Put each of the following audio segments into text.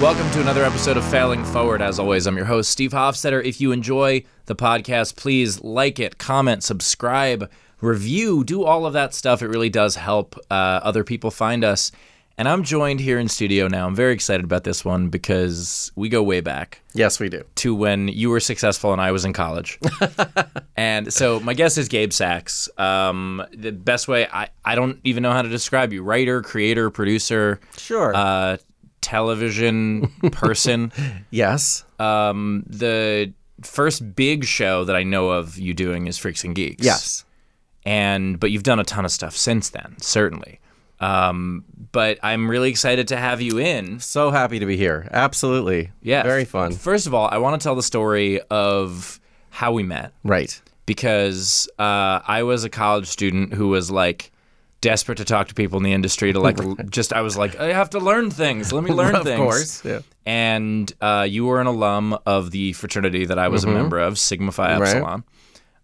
Welcome to another episode of Failing Forward. As always, I'm your host, Steve Hofstetter. If you enjoy the podcast, please like it, comment, subscribe, review, do all of that stuff. It really does help uh, other people find us. And I'm joined here in studio now. I'm very excited about this one because we go way back Yes, we do. to when you were successful and I was in college. and so my guest is Gabe Sachs. Um, the best way, I, I don't even know how to describe you writer, creator, producer, Sure. uh, television person. yes. um, the first big show that I know of you doing is Freaks and Geeks. Yes. And but you've done a ton of stuff since then, certainly. Um, but I'm really excited to have you in. So happy to be here. Absolutely. Yeah. Very fun. First of all, I want to tell the story of how we met Right. because uh, I was a college student who was like desperate to talk to people in the industry to like just I was like I have to learn things. Let me learn of things. course. Yeah. and uh, you were an alum of the fraternity that I was a member of, Sigma Phi Mm-hmm. Right. Epsilon.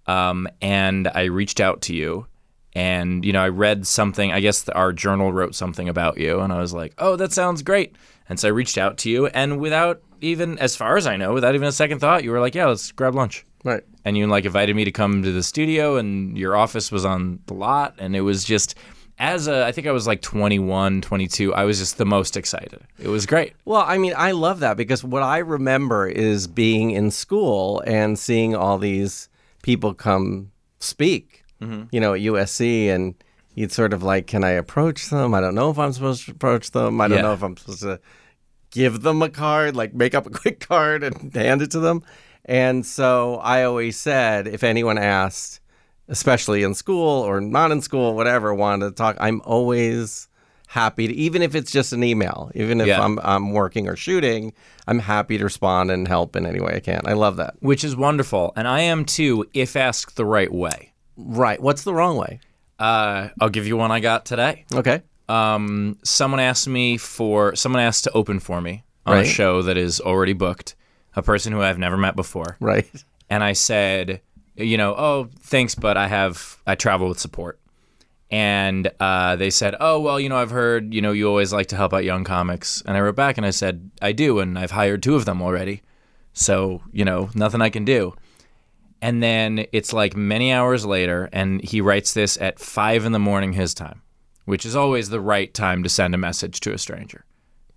Um, and I reached out to you, and you know, I read something. I guess our journal wrote something about you, and I was like, "Oh, that sounds great." And so I reached out to you, and without even, as far as I know, without even a second thought, you were like, "Yeah, let's grab lunch." Right. And you like invited me to come to the studio, and your office was on the lot, and it was just. As a, I think I was like 21, 22. I was just the most excited. It was great. Well, I mean, I love that because what I remember is being in school and seeing all these people come speak, mm-hmm. you know, at USC, and you'd sort of like, can I approach them? I don't know if I'm supposed to approach them. I don't Yeah. know if I'm supposed to give them a card, like make up a quick card and hand it to them. And so I always said, if anyone asked, especially in school or not in school, whatever, wanted to talk, I'm always happy to, even if it's just an email, even if Yeah. I'm, I'm working or shooting, I'm happy to respond and help in any way I can. I love that. which is wonderful. And I am too, if asked the right way. Right. What's the wrong way? Uh, I'll give you one I got today. Okay. Um, someone asked me for, someone asked to open for me on a show that is already booked, a person who I've never met before. Right. And I said, you know, oh, thanks, but I have, I travel with support. And uh, they said, oh, well, you know, I've heard, you know, you always like to help out young comics. And I wrote back and I said, I do, and I've hired two of them already. So, you know, nothing I can do. And then it's like many hours later, and he writes this at five in the morning his time, which is always the right time to send a message to a stranger.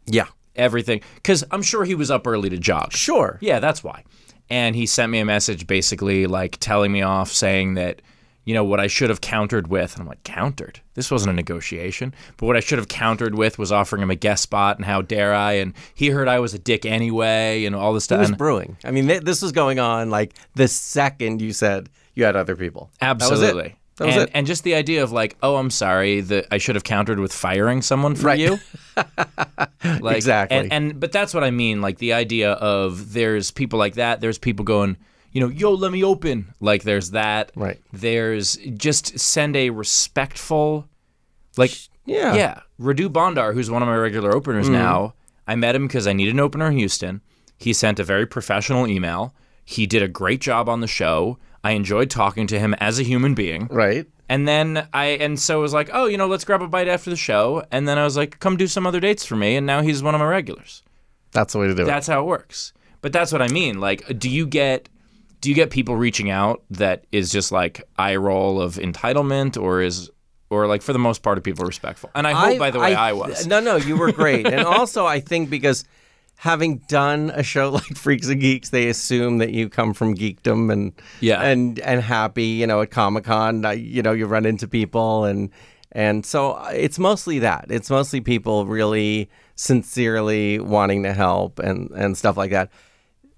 Yeah. Everything, because I'm sure he was up early to jog. Sure. Yeah, that's why. And he sent me a message basically like telling me off, saying that, you know, what I should have countered with. And I'm like, countered? This wasn't a negotiation. But what I should have countered with was offering him a guest spot and how dare I. And he heard I was a dick anyway and all this It stuff. was brewing. I mean, th- this was going on like the second you said you had other people. It. Absolutely. That was and, it. and just the idea of like, oh, I'm sorry that I should have countered with firing someone for Right. you. like, Exactly. And, and but that's what I mean. Like the idea of there's people like that. There's people going, you know, yo, let me open. Like there's that. Right. There's just send a respectful, like Yeah. Mm. yeah. Radu Bondar, who's one of my regular openers now, I met him because I needed an opener in Houston. He sent a very professional email. He did a great job on the show. I enjoyed talking to him as a human being. Right. And then I and so it was like, oh, you know, let's grab a bite after the show. And then I was like, come do some other dates for me. And now he's one of my regulars. That's the way to do it. That's how it works. But that's what I mean. Like, do you get do you get people reaching out that is just like eye roll of entitlement, or is or like for the most part, are people respectful? And I hope, by the way, I, was. No, no, you were great. and also, I think because having done a show like Freaks and Geeks, they assume that you come from geekdom and Yeah. and and happy. You know, at Comic Con, you know, you run into people and and so uh, it's mostly that. It's mostly people really sincerely wanting to help and and stuff like that.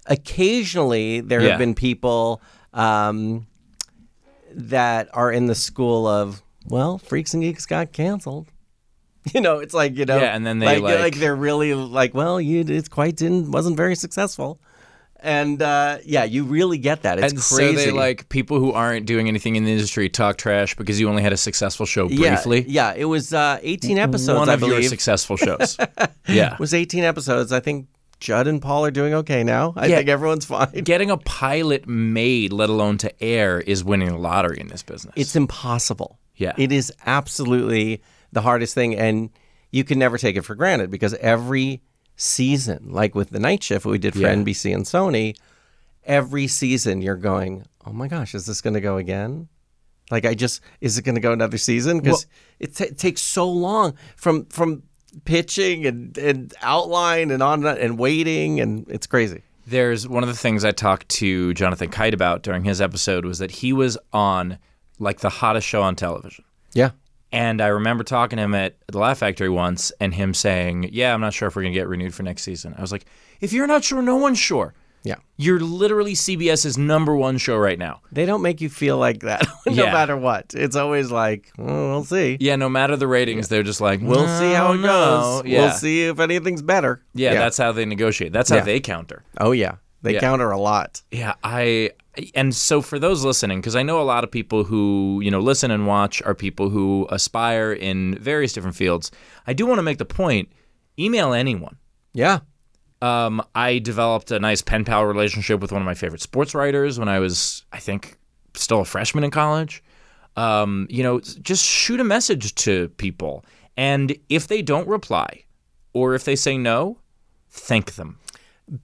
Occasionally, there Yeah. have been people. Um, that are in the school of well, Freaks and Geeks got canceled. You know, it's like you know, Yeah, and then they, like, like- they're really like, well, you it's quite didn't wasn't very successful, and uh, yeah, you really get that. It's and crazy. so they like people who aren't doing anything in the industry talk trash because you only had a successful show briefly. Yeah, it was uh, 18 episodes. One I of your successful shows. yeah. it was 18 episodes. I think Judd and Paul are doing okay now. I Yeah. think everyone's fine. Getting a pilot made, let alone to air, is winning the lottery in this business. It's impossible. Yeah. It is absolutely the hardest thing. And you can never take it for granted because every season, like with the night shift we did for Yeah. NBC and Sony, every season you're going, oh my gosh, is this going to go again? Like I just is it going to go another season? Because it, ta takes so long from from pitching and, and outline and on and waiting and it's crazy. There's one of the things I talked to Jonathan Kite about during his episode was that he was on like the hottest show on television. Yeah. And I remember talking to him at the Laugh Factory once and him saying, Yeah, I'm not sure if we're going to get renewed for next season. I was like, If you're not sure, no one's sure. Yeah. You're literally CBS's number one show right now. They don't make you feel like that no Yeah. matter what. It's always like, oh, we'll see. Yeah, no matter the ratings, they're just like, We'll see how it goes. no." Yeah. We'll see if anything's better. Yeah, that's how they negotiate. That's how Yeah. they counter. Oh yeah. They Yeah. counter a lot. Yeah, I and so for those listening, because I know a lot of people who you know listen and watch are people who aspire in various different fields. I do want to make the point: email anyone. Yeah. Um, I developed a nice pen pal relationship with one of my favorite sports writers when I was, I think, still a freshman in college. Um, you know, just shoot a message to people, and if they don't reply, or if they say no, thank them.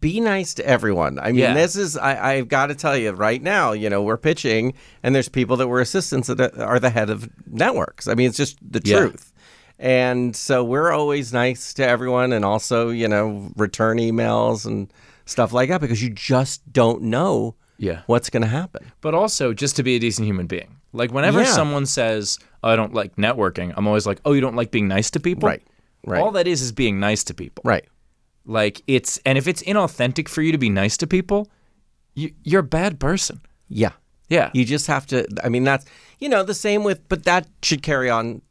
Be nice to everyone. I mean, Yeah. this is, I, I've got to tell you right now, you know, we're pitching and there's people that were assistants that are the head of networks. I mean, it's just the Yeah. truth. And so we're always nice to everyone and also, you know, return emails and stuff like that because you just don't know Yeah. what's going to happen. but also just to be a decent human being. Like whenever Yeah. someone says, oh, "I don't like networking," I'm always like, "Oh, you don't like being nice to people?" Right. Right. All that is is being nice to people. Right. Like it's and if it's inauthentic for you to be nice to people, you, you're a bad person. Yeah. Yeah. You just have to. I mean, that's you know the same with, but that should carry on,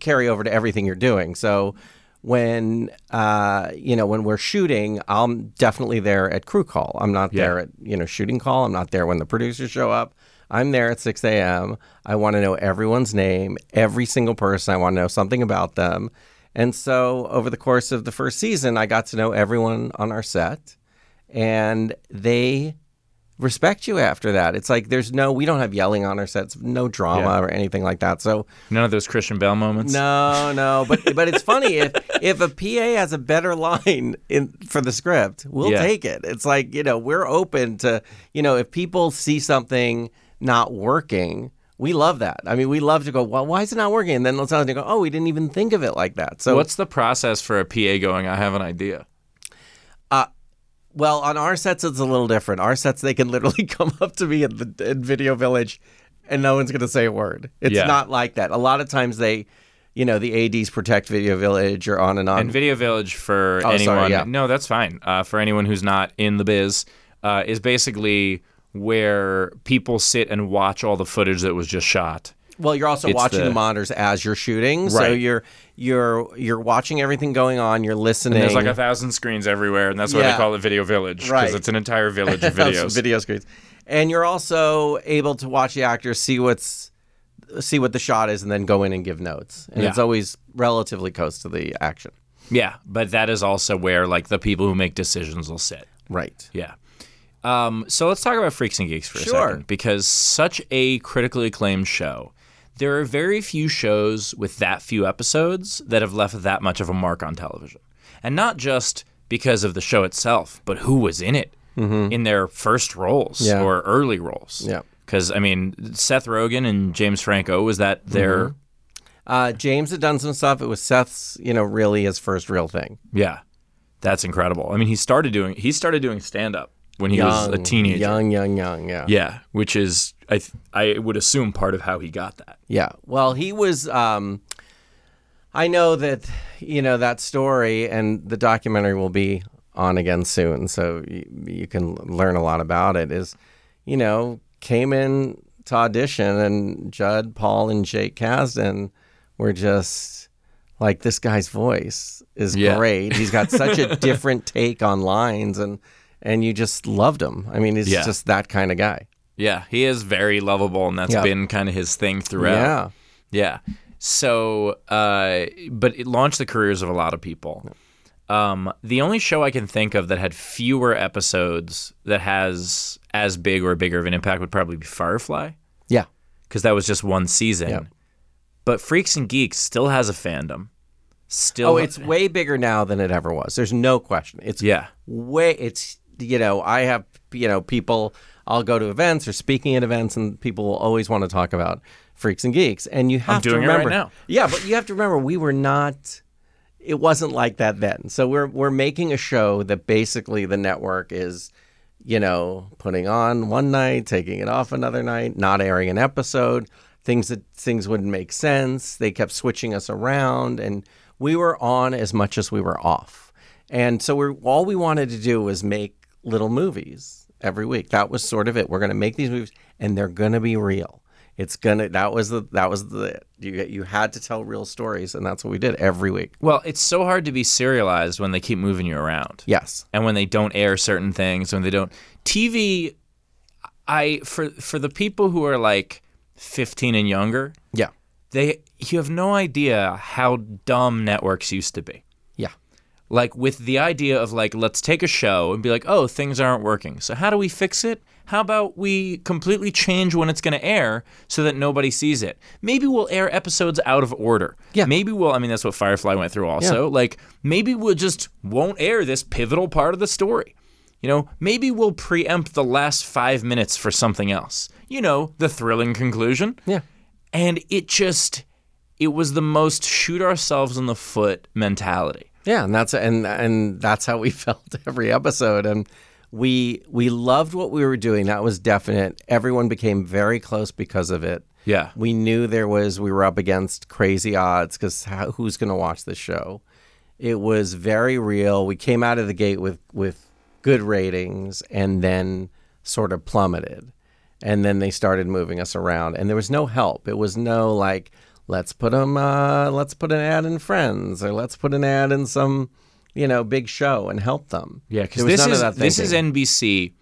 carry over to everything you're doing. So when uh, you know when we're shooting, I'm definitely there at crew call. I'm not there at you know shooting call. I'm not there when the producers show up. I'm there at 6 a.m. I want to know everyone's name, every single person. I want to know something about them. And so over the course of the first season, I got to know everyone on our set, and they respect you after that. It's like there's no, we don't have yelling on our sets, no drama Yeah. or anything like that. So None of those Christian Bale moments. no, no, but but it's funny if if a PA has a better line in for the script, we'll Yeah. take it. It's like you know we're open to you know if people see something not working. We love that. I mean, we love to go. Well, why is it not working? And then let's go. Oh, we didn't even think of it like that. So What's the process for a PA going? I have an idea. Well, on our sets, it's a little different. Our sets, they can literally come up to me in the in Video Village, and no one's going to say a word. It's Yeah. not like that. A lot of times, they, you know, the ads protect Video Village or on and on. And Video Village for Oh, sorry, anyone. yeah. No, that's fine. Uh, for anyone who's not in the biz, uh, is basically where people sit and watch all the footage that was just shot. well, you're also it's watching the, the- monitors as you're shooting, so you're you're you're watching everything going on. You're listening. And there's like a thousand screens everywhere, and that's why Yeah. they call it Video Village because Right. it's an entire village of Of videos. video screens, and you're also able to watch the actors see what's see what the shot is, and then go in and give notes. And Yeah. it's always relatively close to the action. yeah, but that is also where like the people who make decisions will sit. Right. Yeah. Um, so let's talk about Freaks and Geeks for a second because such a critically acclaimed show. There are very few shows with that few episodes that have left that much of a mark on television. And not just because of the show itself, but who was in it in their first roles Mm-hmm. Yeah. or early roles. Yeah. Because, I mean, Seth Rogen and James Franco, was that their. Uh, James had done some stuff. It was Seth's, you know, really his first real thing. Yeah. That's incredible. I mean, he started doing he started doing stand up when he was a teenager. Young, young, young. Yeah. Yeah, which is I th- I would assume part of how he got that. Yeah. Well, he was. Um, I know that you know that story, and the documentary will be on again soon, so you, you can learn a lot about it. Is you know came in to audition, and Judd, Paul, and Jake Kasdan were just like this guy's voice is Yeah. great. He's got such a different take on lines, and and you just loved him. I mean, he's Yeah. just that kind of guy. Yeah, he is very lovable, and that's Yeah. been kind of his thing throughout. Yeah. Yeah. So, uh, but it launched the careers of a lot of people. Um, the only show I can think of that had fewer episodes that has as big or bigger of an impact would probably be Firefly, Yeah. because that was just one season. But Freaks and Geeks still has a fandom. still. Oh, it's way bigger now than it ever was. There's no question. It's yeah. way it's you know I have you know people I'll go to events or speaking at events and people will always want to talk about freaks and geeks. And you have doing to it right remember now. yeah but you have to remember we were not it wasn't like that then. So we're we're making a show that basically the network is you know putting on one night taking it off another night not airing an episode things that things wouldn't make sense. They kept switching us around and we were on as much as we were off. And so we're all we wanted to do was make little movies every week. That was sort of it. We're going to make these movies and they're going to be real. It's going to that was the that was the you you had to tell real stories and that's what we did every week. Well, it's so hard to be serialized when they keep moving you around. Yes. and when they don't air certain things, when they don't TV, I for for the people who are like 15 and younger, Yeah. they you have no idea how dumb networks used to be. Like with the idea of like let's take a show and be like, "Oh, things aren't working. So how do we fix it? How about we completely change when it's going to air so that nobody sees it? Maybe we'll air episodes out of order. Yeah. Maybe we'll I mean that's what Firefly went through also. yeah. Like maybe we'll just won't air this pivotal part of the story. You know, maybe we'll preempt the last 5 minutes for something else. You know, the thrilling conclusion Yeah. and it just it was the most shoot ourselves in the foot mentality Yeah, and that's and and that's how we felt every episode and we we loved what we were doing. That was definite. Everyone became very close because of it. yeah We knew there was we were up against crazy odds because who's going to watch this show? It was very real. We came out of the gate with with good ratings, and then sort of plummeted, and then they started moving us around, and there was no help. It was no like let's put them uh, let's put an ad in Friends or let's put an ad in some you know big show and help them. yeah because this none of is this is nbc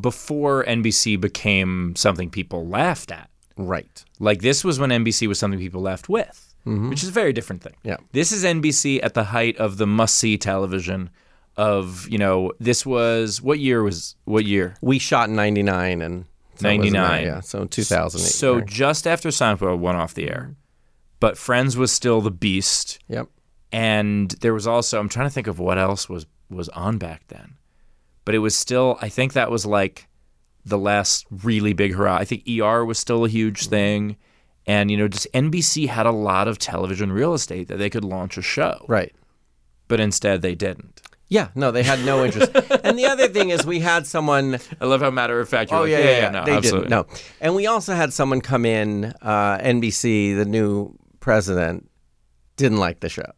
before nbc became something people laughed at right. like this was when nbc was something people laughed with which is a very different thing Yeah. this is nbc at the height of the must-see television of you know this was what year was what year We shot in '99 and so it wasn't that, 99. yeah, so 2008. so right? just after seinfeld went off the air but friends was still the beast yep. and there was also I'm trying to think of what else was was on back then, but it was still I think that was like the last really big hurrah. I think ER was still a huge thing, and you know just NBC had a lot of television real estate that they could launch a show, Right. but instead they didn't. Yeah, no, they had no interest. and the other thing is, we had someone. I love how matter of fact you're Oh like, yeah, yeah, yeah. no, they absolutely. didn't. No, and we also had someone come in. Uh, NBC, the new president, didn't like the show.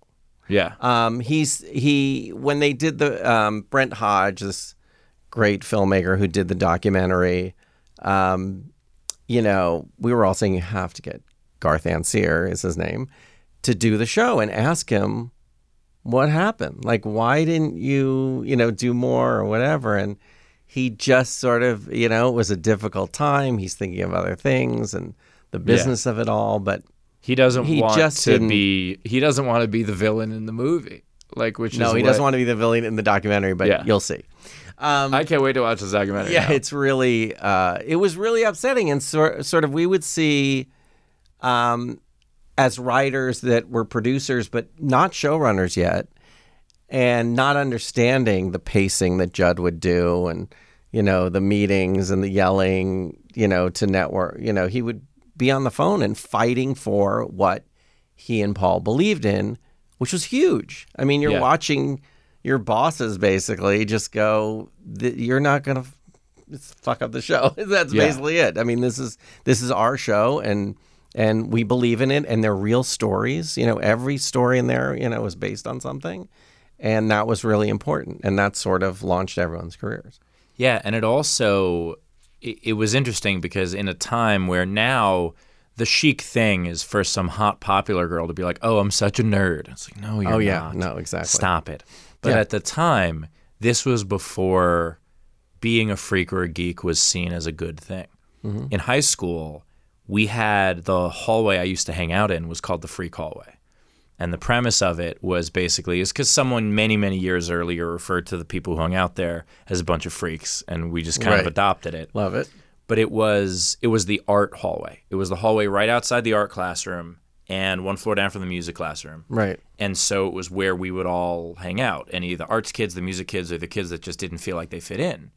Yeah, Um, he's he when they did the um, Brent Hodge, this great filmmaker who did the documentary. Um, you know, we were all saying you have to get Garth Ancier is his name to do the show and ask him what happened. Like, why didn't you, you know, do more or whatever? And he just sort of, you know, it was a difficult time. He's thinking of other things and the business of it all, but he doesn't he want just to didn't- be. He doesn't want to be the villain in the movie, like which no, he what- doesn't want to be the villain in the documentary. But Yeah. you'll see. Um, I can't wait to watch this documentary. yeah, now. it's really, uh, it was really upsetting, and sort sort of we would see, um, as writers that were producers but not showrunners yet, and not understanding the pacing that Judd would do, and you know the meetings and the yelling, you know, to network. You know, he would be on the phone and fighting for what he and Paul believed in, which was huge. I mean, you're Yeah. watching your bosses basically just go, "You're not gonna fuck up the show." That's Yeah. basically it. I mean, this is this is our show, and and we believe in it, and they're real stories. You know, every story in there, you know, is based on something, and that was really important, and that sort of launched everyone's careers. Yeah, and it also it, it was interesting because in a time where now the chic thing is for some hot popular girl to be like, "Oh, I'm such a nerd." It's like, "No, you're not. oh yeah, not. no, exactly. Stop it." But Yeah. at the time, this was before being a freak or a geek was seen as a good thing. Mm-hmm. In high school, we had the hallway I used to hang out in was called the freak hallway. And the premise of it was basically is because someone many, many years earlier referred to the people who hung out there as a bunch of freaks, and we just kind of adopted it. Love it. But it was it was the art hallway. It was the hallway right outside the art classroom, and one floor down from the music classroom. Right. And so it was where we would all hang out. Any of the arts kids, the music kids, or the kids that just didn't feel like they fit in,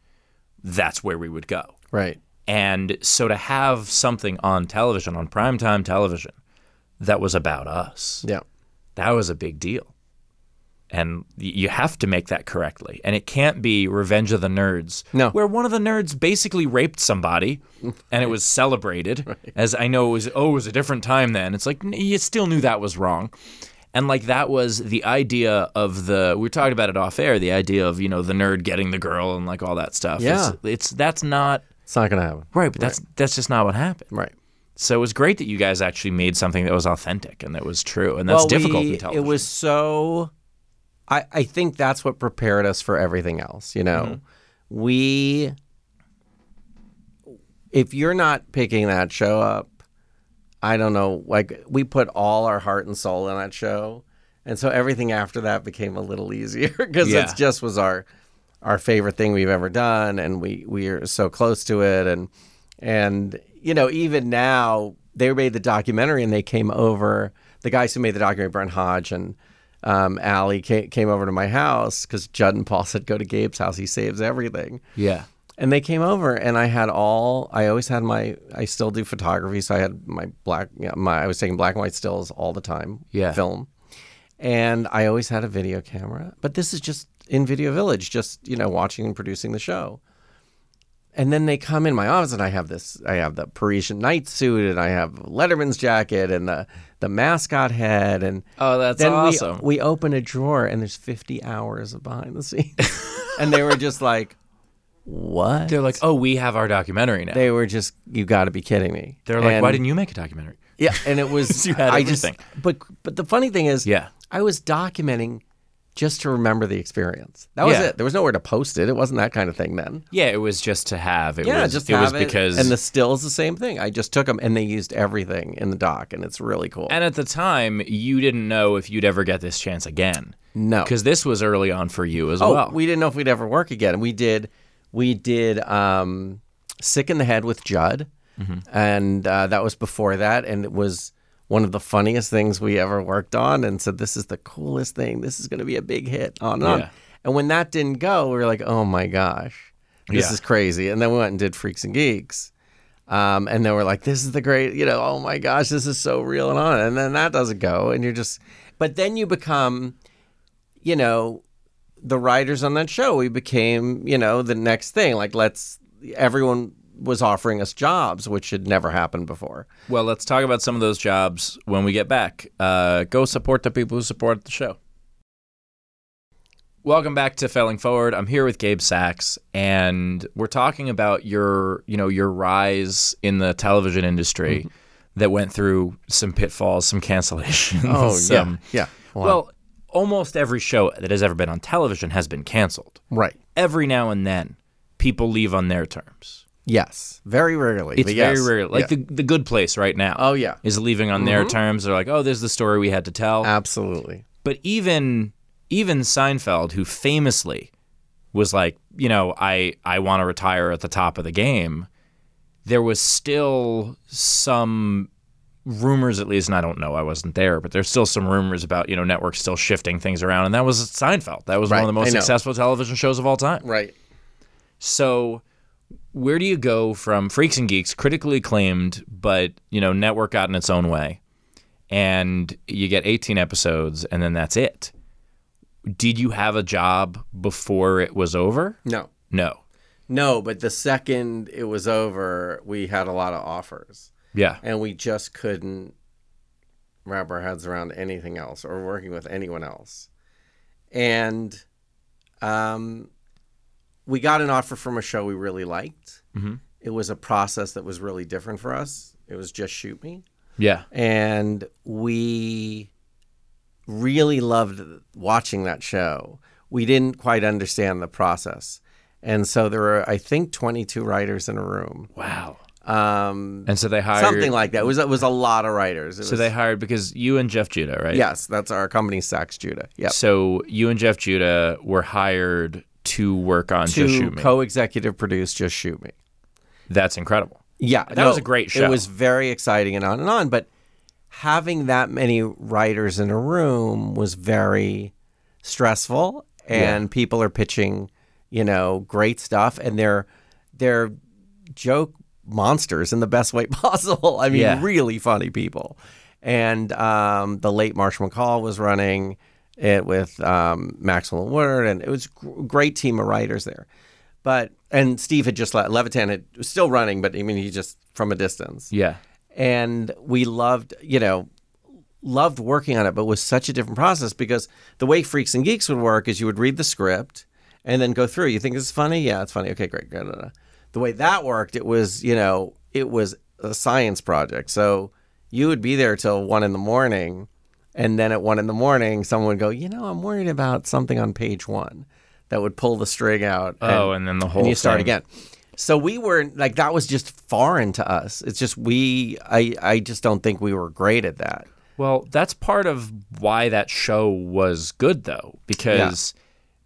that's where we would go. Right. And so to have something on television, on primetime television, that was about us, Yeah. that was a big deal. And you have to make that correctly. And it can't be Revenge of the Nerds, No. where one of the nerds basically raped somebody and it was celebrated. As I know, it was, oh, it was a different time then. It's like, you still knew that was wrong. And like that was the idea of the, we were talking about it off air, the idea of, you know, the nerd getting the girl and like all that stuff. Yeah. It's, it's that's not, It's not gonna happen. right, but that's, that's just not what happened. Right. So it was great that you guys actually made something that was authentic and that was true. And that's well, difficult we- in television. It was so. I I think that's what prepared us for everything else. You know, Mm-hmm. we. If you're not picking that show up, I don't know. Like we put all our heart and soul in that show, and so everything after that became a little easier because Yeah. it just was our our favorite thing we've ever done, and we we are so close to it, and and you know even now they made the documentary and they came over. The guys who made the documentary, Brent Hodge and um, Allie, came, came over to my house because Judd and Paul said, "Go to Gabe's house. He saves everything." yeah. And they came over, and I had all. I always had my. I still do photography, so I had my black. Yeah, my. I was taking black and white stills all the time. Yeah. Film, and I always had a video camera. But this is just in Video Village, just you know, watching and producing the show. And then they come in my office, and I have this. I have the Parisian night suit, and I have Letterman's jacket, and the the mascot head, and Oh, that's then awesome. we we open a drawer, and there's 50 hours of behind the scenes, and they were just like, "What?" They're like, oh, we have our documentary now. they were just you got to be kidding me They're like, And- why didn't you make a documentary? Yeah and it was You had I everything. just but but the funny thing is Yeah. i was documenting just to remember the experience that was Yeah. it there was nowhere to post it it wasn't that kind of thing then Yeah, it was just to have. It yeah was, just it was have it. because and the stills the same thing i just took them and they used everything in the doc and it's really cool and at the time you didn't know if you'd ever get this chance again no because this was early on for you as oh well. we didn't know if we'd ever work again we did we did um sick in the head with judd Mm-hmm. and uh, that was before that and it was one of the funniest things we ever worked on and said this is the coolest thing. This is going to be a big hit on and on. And when that didn't go we were like oh my gosh this Yeah. is crazy. And then we went and did freaks and geeks um, and then we're like this is the great you know oh my gosh this is so real and on. And then that doesn't go and you're just but then you become you know the writers on that show. We became you know the next thing. Like let's everyone was offering us jobs which had never happened before well, let's talk about some of those jobs when we get back. Uh, go support the people who support the show. Welcome back to Failing Forward. I'm here with Gabe Sachs, and we're talking about your, you know, your rise in the television industry Mm-hmm. that went through some pitfalls, some cancellations. Oh, some, yeah Wow. Well, almost every show that has ever been on television has been canceled. right Every now and then, people leave on their terms. Yes very rarely It's but very yes. rare. Like Yeah. the the Good Place right now. oh yeah is leaving on their mm-hmm. terms. They're like, oh, there's the story we had to tell. absolutely but even even Seinfeld, who famously was like, you know, I I want to retire at the top of the game, there was still some rumors at least and I don't know I wasn't there but there's still some rumors about you know networks still shifting things around and that was Seinfeld that was one of the most successful television shows of all time right so where do you go from Freaks and Geeks, critically acclaimed, but you know, network got in its own way, and you get 18 episodes, and then that's it? Did you have a job before it was over? no No. no but the second it was over we had a lot of offers Yeah. and we just couldn't wrap our heads around anything else or working with anyone else. And um, we got an offer from a show we really liked. Mhm. It was a process that was really different for us. It was just shoot me. Yeah. And we really loved watching that show. We didn't quite understand the process. And so there were, I think, 22 writers in a room. Wow. Um, And so they hired something like that. It was it was a lot of writers. It So was, they hired because you and Jeff Judah, right? yes, that's our company, Sachs Judah. Yep. So you and Jeff Judah were hired to work on Just to Shoot Me. co-executive produce Just Shoot Me. That's incredible. Yeah, That was a great show. It was very exciting and on and on. But having that many writers in a room was very stressful and people are pitching, you know, great stuff and they're they're joke monsters in the best way possible. I mean, Yeah. really funny people. And um, the late Marsh McCall was running it with um, Maxwell Woodard, and it was a great team of writers there. But and Steve had just left. Levitan had was still running, but I mean, he just from a distance Yeah. and we loved you know loved working on it but it was such a different process because the way freaks and geeks would work is you would read the script and then go through you think this is funny yeah it's funny okay great. the way that worked it was you know it was a science project so you would be there till one in the morning and then at one in the morning someone would go you know i'm worried about something on page one that would pull the string out Oh, and then the whole and you start thing. again. So we were like that was just foreign to us. It's just we I I just don't think we were great at that. Well, that's part of why that show was good, though, because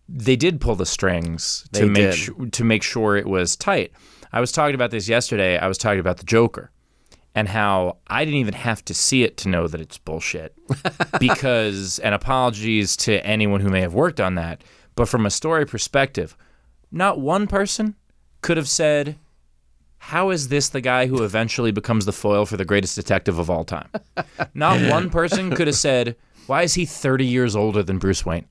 they did pull the strings to make did. to make sure it was tight. I was talking about this yesterday. I was talking about the Joker and how I didn't even have to see it to know that it's bullshit. because, and apologies to anyone who may have worked on that, but from a story perspective, not one person could have said, how is this the guy who eventually becomes the foil for the greatest detective of all time? Not one person could have said, why is he 30 years older than Bruce Wayne?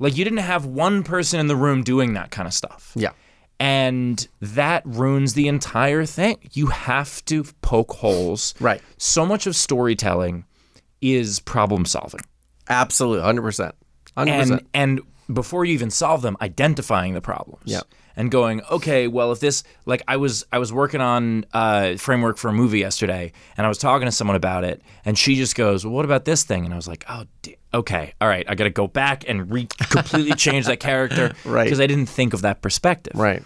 Like, you didn't have one person in the room doing that kind of stuff. Yeah. And that ruins the entire thing. You have to poke holes. Right. So much of storytelling is problem solving. Absolutely. 100%. 100%. And and before you even solve them, identifying the problems. Yeah. And going, okay, well, if this, like, I was, I was working on uh, framework for a movie yesterday, and I was talking to someone about it, and she just goes, well, "What about this thing?" And I was like, "Oh, d- okay, all right, I got to go back and re- completely change that character, Right. Because I didn't think of that perspective, right.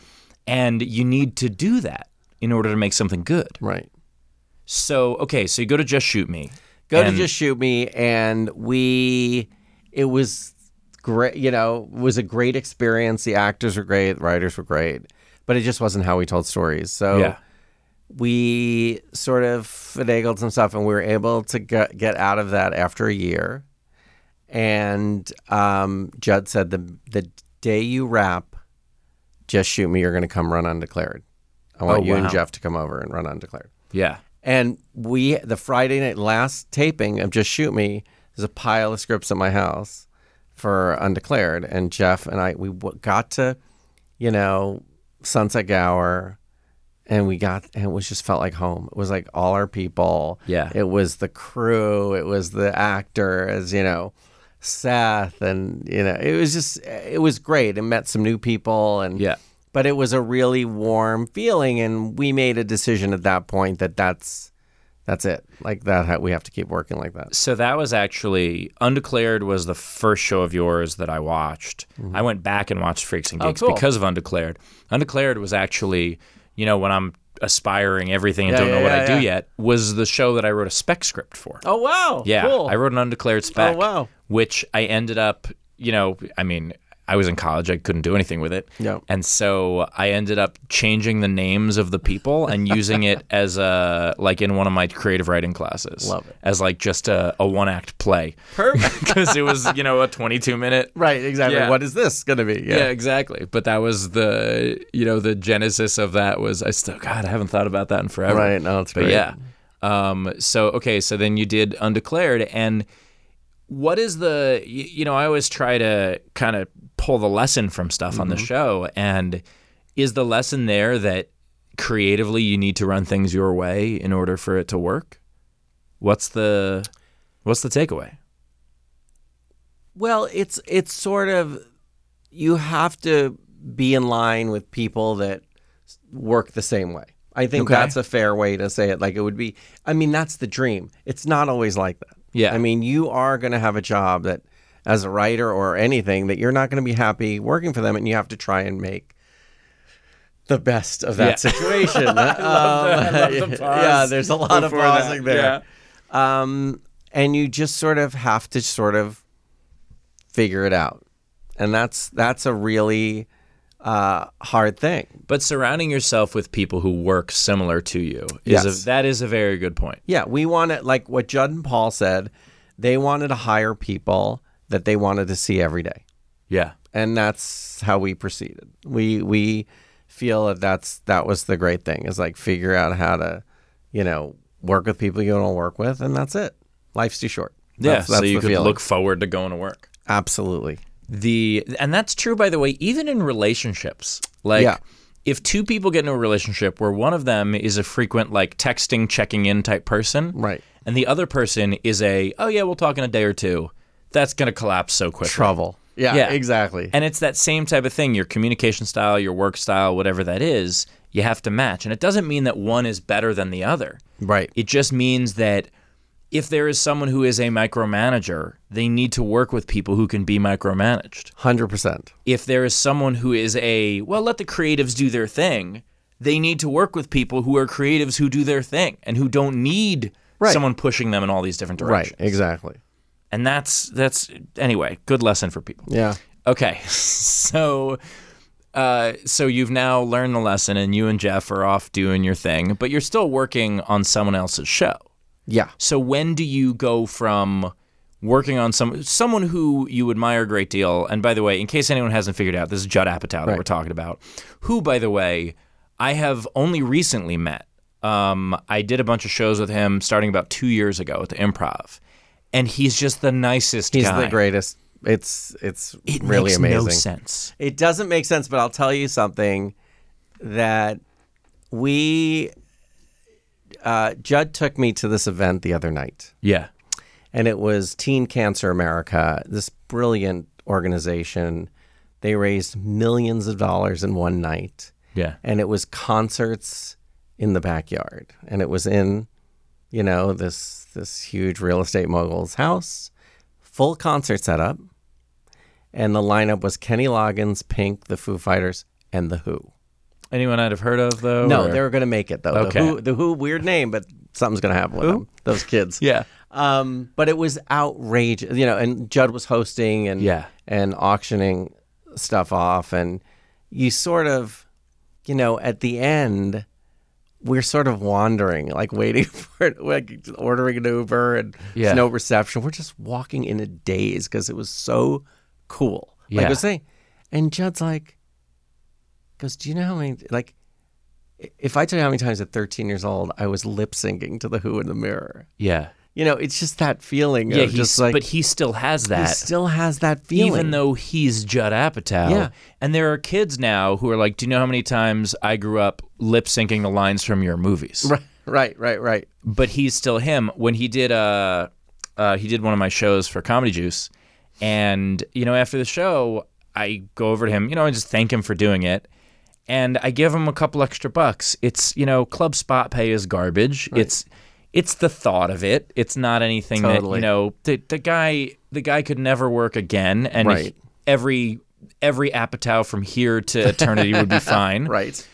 And you need to do that in order to make something good. Right. So, okay, so you go to Just Shoot Me. Go and- to just shoot me and we it was great, you know, it was a great experience. The actors were great, the writers were great, but it just wasn't how we told stories. So Yeah. we sort of finagled some stuff and we were able to get, get out of that after a year. And um, Judd said the the day you wrap, just shoot me. You're going to come run undeclared. I want Oh, you and. Jeff to come over and run undeclared. Yeah. And we the Friday night last taping of Just Shoot Me. There's a pile of scripts at my house for undeclared, and Jeff and I we w- got to, you know, Sunset Gower, and we got and it was just felt like home. It was like all our people. Yeah. It was the crew. It was the actors. You know, Seth, and you know, it was just it was great. And met some new people, and Yeah. but it was a really warm feeling and we made a decision at that point that that's that's it like that we have to keep working like that So that was actually Undeclared was the first show of yours that I watched. Mm-hmm. I went back and watched Freaks and Oh, Geeks cool. because of Undeclared. Undeclared was actually, you know, when I'm aspiring everything and Yeah, don't know what yeah, I do yet, was the show that I wrote a spec script for. oh wow yeah, cool. I wrote an Undeclared spec. Oh, wow. Which I ended up, you know, I mean, I was in college. I couldn't do anything with it. Yeah. And so I ended up changing the names of the people and using it as a like in one of my creative writing classes. Love it. As like just a, a one act play perfect because it was you know a 22 minute. right exactly Yeah. what is this gonna be Yeah. exactly. But that was the you know the genesis of that was I still God I haven't thought about that in forever. right no it's But great yeah. Um, so okay, so then you did undeclared, and what is the you know I always try to kind of pull the lesson from stuff on the Mm-hmm. show, and is the lesson there that creatively you need to run things your way in order for it to work? What's the what's the takeaway? well it's it's sort of you have to be in line with people that work the same way i think Okay. that's a fair way to say it like it would be i mean that's the dream it's not always like that Yeah. I mean, you are going to have a job that, as a writer or anything, that you're not going to be happy working for them, and you have to try and make the best of that Yeah. situation. Um, that. I love the pause yeah, there's a lot of before that. pausing there. Um, and you just sort of have to sort of figure it out, and that's that's a really uh, hard thing. But surrounding yourself with people who work similar to you is Yes. a, that is a very good point. Yeah, we wanted like what Judd and Paul said. They wanted to hire people that they wanted to see every day, Yeah. and that's how we proceeded. We we feel that that's that was the great thing is like figure out how to, you know, work with people you to work with, and that's it. Life's too short. Yeah. That's, that's so you could feeling. look forward to going to work. absolutely. The and that's true by the way, even in relationships. Like Yeah. if two people get into a relationship where one of them is a frequent like texting, checking in type person, Right. and the other person is a oh yeah, we'll talk in a day or two, that's gonna collapse so quickly. Trouble. Yeah, Yeah. exactly. And it's that same type of thing, your communication style, your work style, whatever that is, you have to match. And it doesn't mean that one is better than the other. right. It just means that if there is someone who is a micromanager, they need to work with people who can be micromanaged. Hundred percent. If there is someone who is a, well, let the creatives do their thing, they need to work with people who are creatives who do their thing and who don't need Right. someone pushing them in all these different directions. Right. Exactly. And that's that's anyway, good lesson for people. Yeah. Okay, so uh, so you've now learned the lesson, and you and Jeff are off doing your thing, but you're still working on someone else's show. Yeah. So when do you go from working on some someone who you admire a great deal? And by the way, in case anyone hasn't figured out, this is Judd Apatow that Right. we're talking about, who, by the way, I have only recently met. Um, I did a bunch of shows with him starting about two years ago at the Improv, and he's just the nicest He's guy. the greatest. It's it's It really makes amazing. no sense. It doesn't make sense, but I'll tell you something that we uh, Judd took me to this event the other night, Yeah. and it was Teen Cancer America, this brilliant organization. They raised millions of dollars in one night, Yeah. and it was concerts in the backyard, and it was in, you know, this this huge real estate mogul's house, full concert setup, and the lineup was Kenny Loggins, Pink, the Foo Fighters, and the Who. Anyone I'd have heard of though? No, or- they were going to make it though. Okay. The Who, the Who, weird name, but something's going to happen with them. Those kids. Yeah. Um, but it was outrageous, you know. And Judd was hosting and Yeah. and auctioning stuff off, and you sort of, you know, at the end, we're sort of wandering, like waiting for it, like ordering an Uber, and Yeah. there's no reception. We're just walking in a daze because it was so cool. Like I was saying, and Judd's like, goes, "Do you know how many like?" If I tell you how many times at 13 years old I was lip syncing to the Who in the mirror, Yeah. you know, it's just that feeling Yeah, just like but he still has that. he still has that feeling. even though he's Judd Apatow. Yeah. And there are kids now who are like, Do you know how many times I grew up lip syncing the lines from your movies? right, right, right, right. But he's still him. When he did uh, uh he did one of my shows for Comedy Juice, and you know, after the show, I go over to him, you know, I just thank him for doing it. And I give him a couple extra bucks. It's you know, club spot pay is garbage. It's it's the thought of it. It's not anything that you know. The the guy the guy could never work again, and Right. he- every every Apatow from here to eternity would be fine. Right.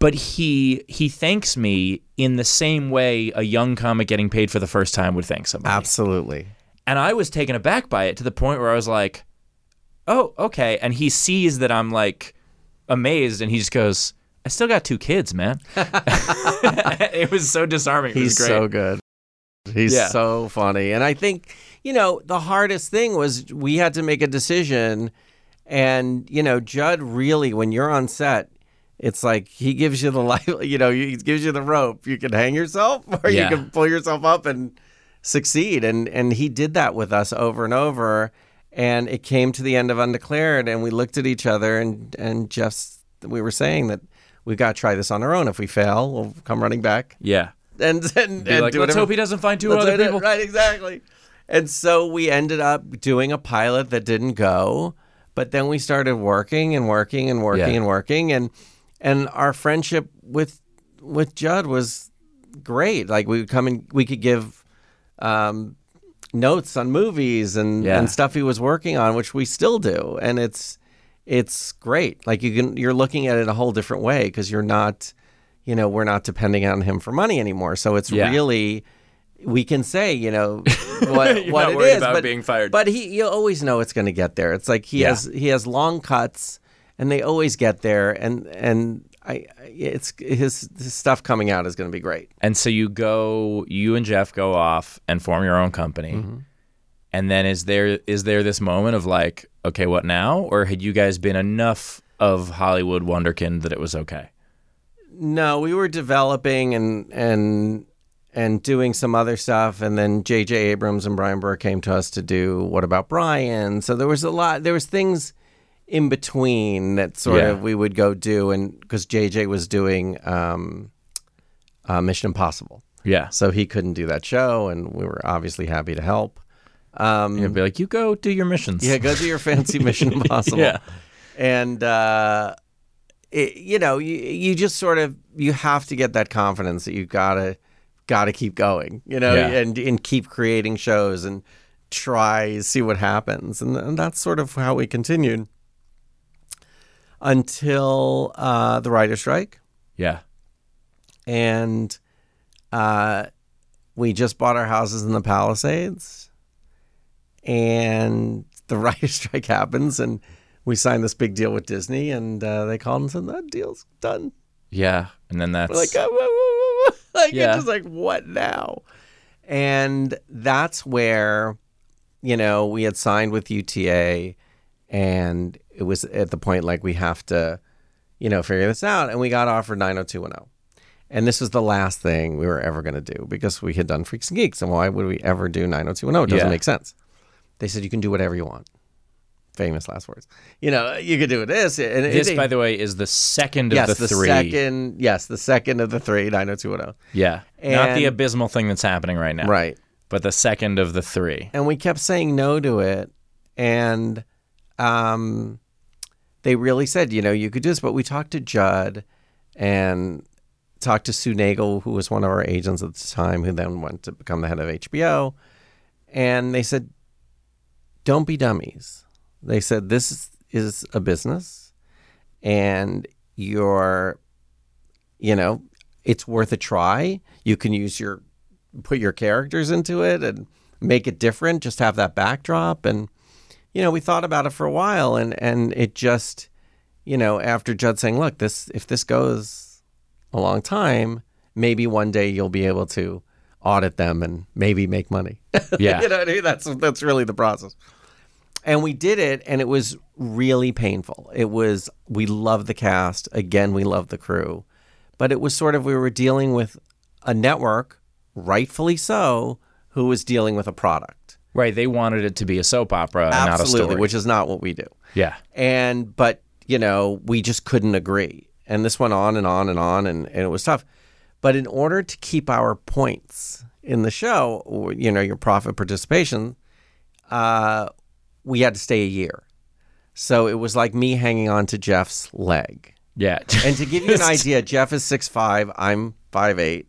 But he he thanks me in the same way a young comic getting paid for the first time would thank somebody. Absolutely. And I was taken aback by it to the point where I was like, "Oh, okay." And he sees that I'm like amazed, and he just goes, "I still got two kids, man." it was so disarming. It was He's great. so good. He's Yeah. so funny. And I think, you know, the hardest thing was we had to make a decision. And, you know, Judd really, when you're on set, it's like he gives you the life, you know, he gives you the rope. You can hang yourself or Yeah. you can pull yourself up and succeed. And and he did that with us over and over. And it came to the end of Undeclared, and we looked at each other, and and Jeff's, we were saying that we got to try this on our own. If we fail, we'll come running back yeah. and and, and like, do let's whatever- hope he doesn't find 2 Let's other do it." people. Right, exactly. And so we ended up doing a pilot that didn't go, but then we started working and working and working Yeah. and working and and our friendship with with Judd was great. Like we would come and we could give um, notes on movies and, Yeah. and stuff he was working on, which we still do, and it's it's great. Like you can you're looking at it a whole different way because you're not, you know, we're not depending on him for money anymore. So it's Yeah. really we can say, you know, what, what it about but, being fired. but he you always know it's going to get there. It's like he Yeah. has he has long cuts and they always get there. And and I, it's his, his stuff coming out is going to be great. And so you go, you and Jeff go off and form your own company. Mm-hmm. And then is there is there this moment of like, okay, what now? Or had you guys been enough of Hollywood wonderkind that it was okay? No, we were developing and and and doing some other stuff, and then J.J. Abrams and Bryan Burk came to us to do What About Brian? So there was a lot. There was things in between that sort Yeah. of we would go do, and because J.J. was doing um, uh, Mission Impossible, Yeah. so he couldn't do that show, and we were obviously happy to help. Um, You'd be like, you go do your missions. yeah, go do your fancy Mission Impossible. Yeah. and uh, it, you know, you, you just sort of you have to get that confidence that you've gotta gotta keep going, you know, Yeah. and and keep creating shows and try see what happens, and, and that's sort of how we continued until uh, the writer strike, Yeah. and uh, we just bought our houses in the Palisades, and the writer strike happens, and we signed this big deal with Disney, and uh, they called and said that deal's done. Yeah. And then that's We're like, "Oh, whoa, whoa, whoa, whoa." like Yeah. it's just like what now? And that's where, you know, we had signed with UTA, and it was at the point like we have to, you know, figure this out, and we got offered 90210. And this was the last thing we were ever going to do because we had done Freaks and Geeks. And why would we ever do 90210? It doesn't Yeah. make sense. They said, you can do whatever you want. Famous last words. You know, you could do this. And this, it- by the way, is the second of yes, the, the, three. second, yes, the second of the three, 90210. Yeah. Not the abysmal thing that's happening right now. Right. But the second of the three. And we kept saying no to it. And um, they really said, you know, you could do this. But we talked to Judd and talked to Sue Naegle, who was one of our agents at the time, who then went to become the head of HBO. And they said, don't be dummies. They said, this is a business and you're, you know, it's worth a try. You can use your, put your characters into it and make it different, just have that backdrop. And, you know, we thought about it for a while and, and it just, you know, after Judd saying, look, this, if this goes a long time, maybe one day you'll be able to audit them and maybe make money. Yeah. you know I mean? That's that's really the process. And we did it, and it was really painful. It was we loved the cast. Again, we loved the crew, but it was sort of we were dealing with a network, rightfully so, who was dealing with a product. Right. They wanted it to be a soap opera and not a Absolutely, story. which is not what we do. yeah. And but you know, we just couldn't agree. And this went on and on and on and, and it was tough. But in order to keep our points in the show, or, you know, your profit participation, uh, we had to stay a year. So it was like me hanging on to Jeff's leg. Yeah. And to give you an idea, Jeff is six five, I'm five eight,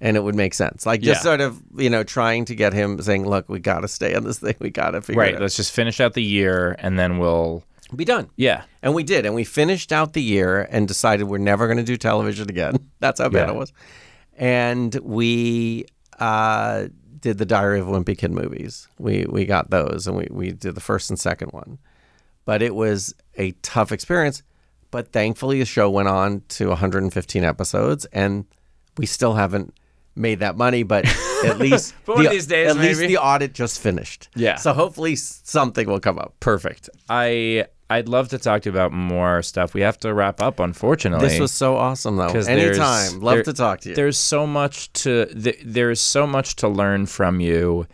and it would make sense. Like just Yeah. sort of, you know, trying to get him saying, "Look, we got to stay on this thing. We got to figure right. it out. Let's just finish out the year and then we'll. Be done." Yeah. And we did. And we finished out the year and decided we're never going to do television again. That's how bad Yeah. it was. And we uh, did the Diary of a Wimpy Kid movies. We we got those and we, we did the first and second one. But it was a tough experience. But thankfully, the show went on to 115 episodes and we still haven't made that money. But at least, the, of these days, at least the audit just finished. Yeah. So hopefully something will come up. Perfect. I I'd love to talk to you about more stuff. We have to wrap up, unfortunately. This was so awesome, though. Anytime. Love there- to talk to you. There's so much to th- there's so much to learn from you.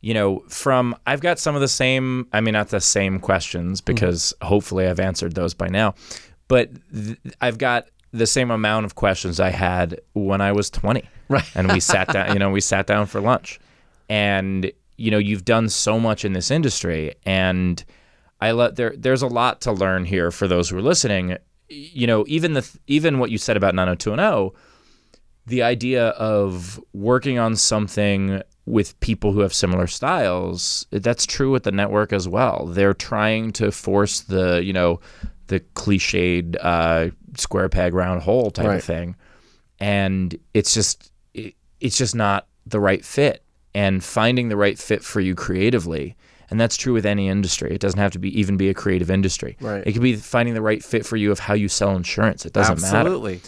You know, from I've got some of the same, I mean not the same questions Mm-hmm. because hopefully I've answered those by now, but th- I've got the same amount of questions I had when I was 20. Right. and we sat down, you know, we sat down for lunch. And you know, you've done so much in this industry and I let there there's a lot to learn here for those who are listening. You know, even the even what you said about 90210, the idea of working on something with people who have similar styles, that's true with the network as well. They're trying to force the, you know, the cliched uh, square peg round hole type Right. of thing. And it's just it, it's just not the right fit. And finding the right fit for you creatively And that's true with any industry. It doesn't have to be even be a creative industry. Right. It could be finding the right fit for you of how you sell insurance. It doesn't matter Absolutely.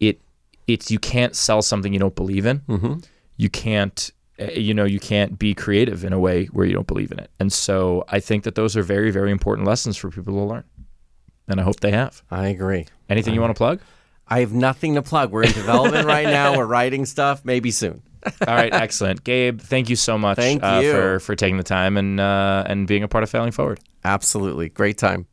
it it's you can't sell something you don't believe in. Mm-hmm. You can't uh, you know you can't be creative in a way where you don't believe in it. And so I think that those are very very important lessons for people to learn. And I hope they have. I agree. Anything you want to plug? I have nothing to plug. We're in development right now. We're writing stuff. Maybe soon. All right, excellent. Gabe, thank you so much Thank uh, you. for for taking the time and uh, and being a part of Failing Forward. Absolutely. Great time.